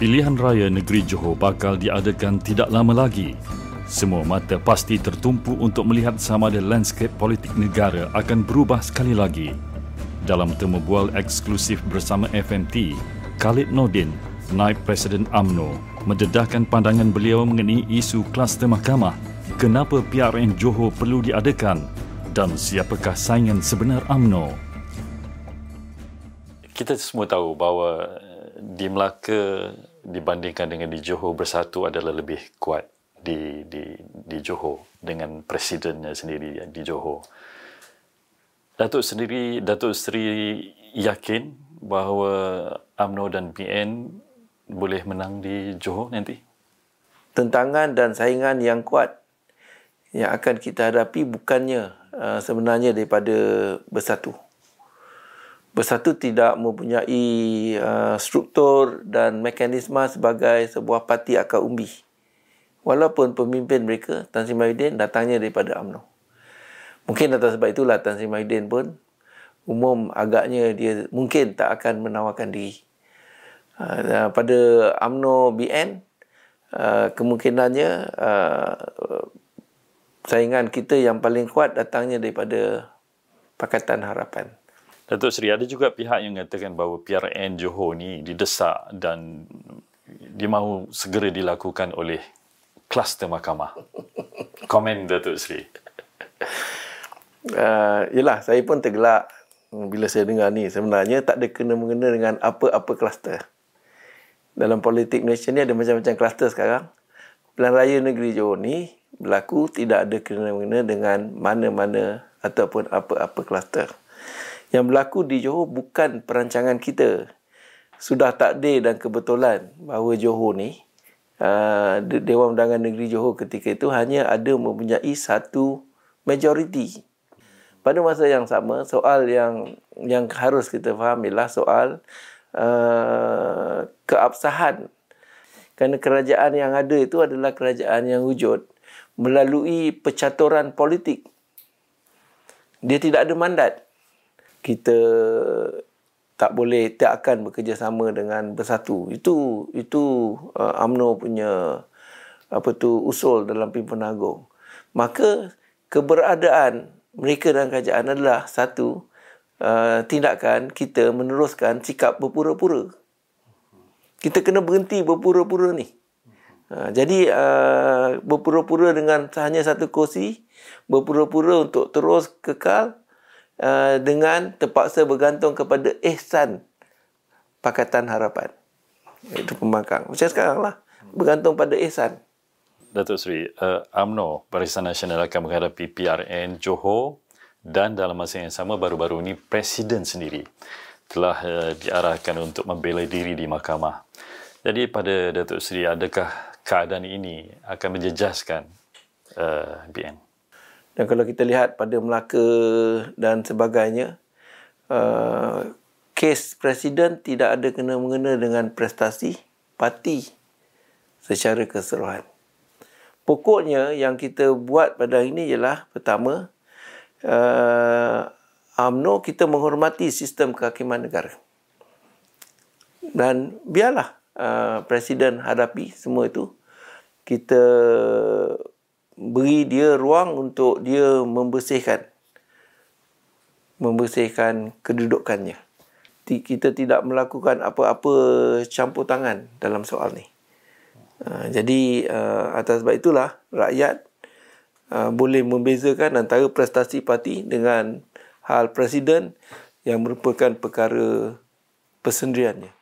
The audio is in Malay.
Pilihan raya negeri Johor bakal diadakan tidak lama lagi. Semua mata pasti tertumpu untuk melihat sama ada landscape politik negara akan berubah sekali lagi. Dalam temu bual eksklusif bersama FMT, Khalid Nordin, Naib Presiden AMNO, mendedahkan pandangan beliau mengenai isu kluster mahkamah, kenapa PRN Johor perlu diadakan dan siapakah saingan sebenar AMNO. Kita semua tahu bahawa di Melaka dibandingkan dengan di Johor bersatu adalah lebih kuat di di di Johor dengan presidennya sendiri di Johor. Datuk sendiri Datuk Seri yakin bahawa AMNO dan BN boleh menang di Johor nanti. Tentangan dan saingan yang kuat yang akan kita hadapi bukannya uh, sebenarnya daripada bersatu bersatu tidak mempunyai uh, struktur dan mekanisme sebagai sebuah parti akar umbi. Walaupun pemimpin mereka, Tan Sri Mahyudin, datangnya daripada UMNO. Mungkin atas sebab itulah Tan Sri Mahyudin pun umum agaknya dia mungkin tak akan menawarkan diri. Uh, pada UMNO BN, uh, kemungkinannya uh, saingan kita yang paling kuat datangnya daripada Pakatan Harapan. Datuk Seri, ada juga pihak yang mengatakan bahawa PRN Johor ni didesak dan dimahu segera dilakukan oleh kluster mahkamah. Komen Datuk Seri. Uh, yelah, saya pun tergelak bila saya dengar ni. Sebenarnya tak ada kena-mengena dengan apa-apa kluster. Dalam politik Malaysia ni ada macam-macam kluster sekarang. Pilihan Raya Negeri Johor ni berlaku tidak ada kena-mengena dengan mana-mana ataupun apa-apa kluster yang berlaku di Johor bukan perancangan kita. Sudah takdir dan kebetulan bahawa Johor ni, uh, Dewan Undangan Negeri Johor ketika itu hanya ada mempunyai satu majoriti. Pada masa yang sama, soal yang yang harus kita faham ialah soal uh, keabsahan. Kerana kerajaan yang ada itu adalah kerajaan yang wujud melalui percaturan politik. Dia tidak ada mandat kita tak boleh tak akan bekerjasama dengan bersatu. Itu itu uh, AMNO punya apa tu usul dalam pimpinan agung. Maka keberadaan mereka dalam kerajaan adalah satu uh, tindakan kita meneruskan sikap berpura-pura. Kita kena berhenti berpura-pura ni. Uh, jadi uh, berpura-pura dengan hanya satu kursi berpura-pura untuk terus kekal Uh, dengan terpaksa bergantung kepada ihsan Pakatan Harapan. Itu pembangkang. Macam sekarang lah. Bergantung pada ihsan. Datuk Seri, uh, Barisan Nasional akan menghadapi PRN Johor dan dalam masa yang sama baru-baru ini Presiden sendiri telah uh, diarahkan untuk membela diri di mahkamah. Jadi pada Datuk Seri, adakah keadaan ini akan menjejaskan uh, BN? Dan kalau kita lihat pada Melaka dan sebagainya, uh, kes presiden tidak ada kena-mengena dengan prestasi parti secara keseluruhan. Pokoknya yang kita buat pada hari ini ialah pertama, uh, UMNO kita menghormati sistem kehakiman negara. Dan biarlah uh, presiden hadapi semua itu. Kita beri dia ruang untuk dia membersihkan membersihkan kedudukannya. Kita tidak melakukan apa-apa campur tangan dalam soal ni. Uh, jadi uh, atas sebab itulah rakyat uh, boleh membezakan antara prestasi parti dengan hal presiden yang merupakan perkara persendiriannya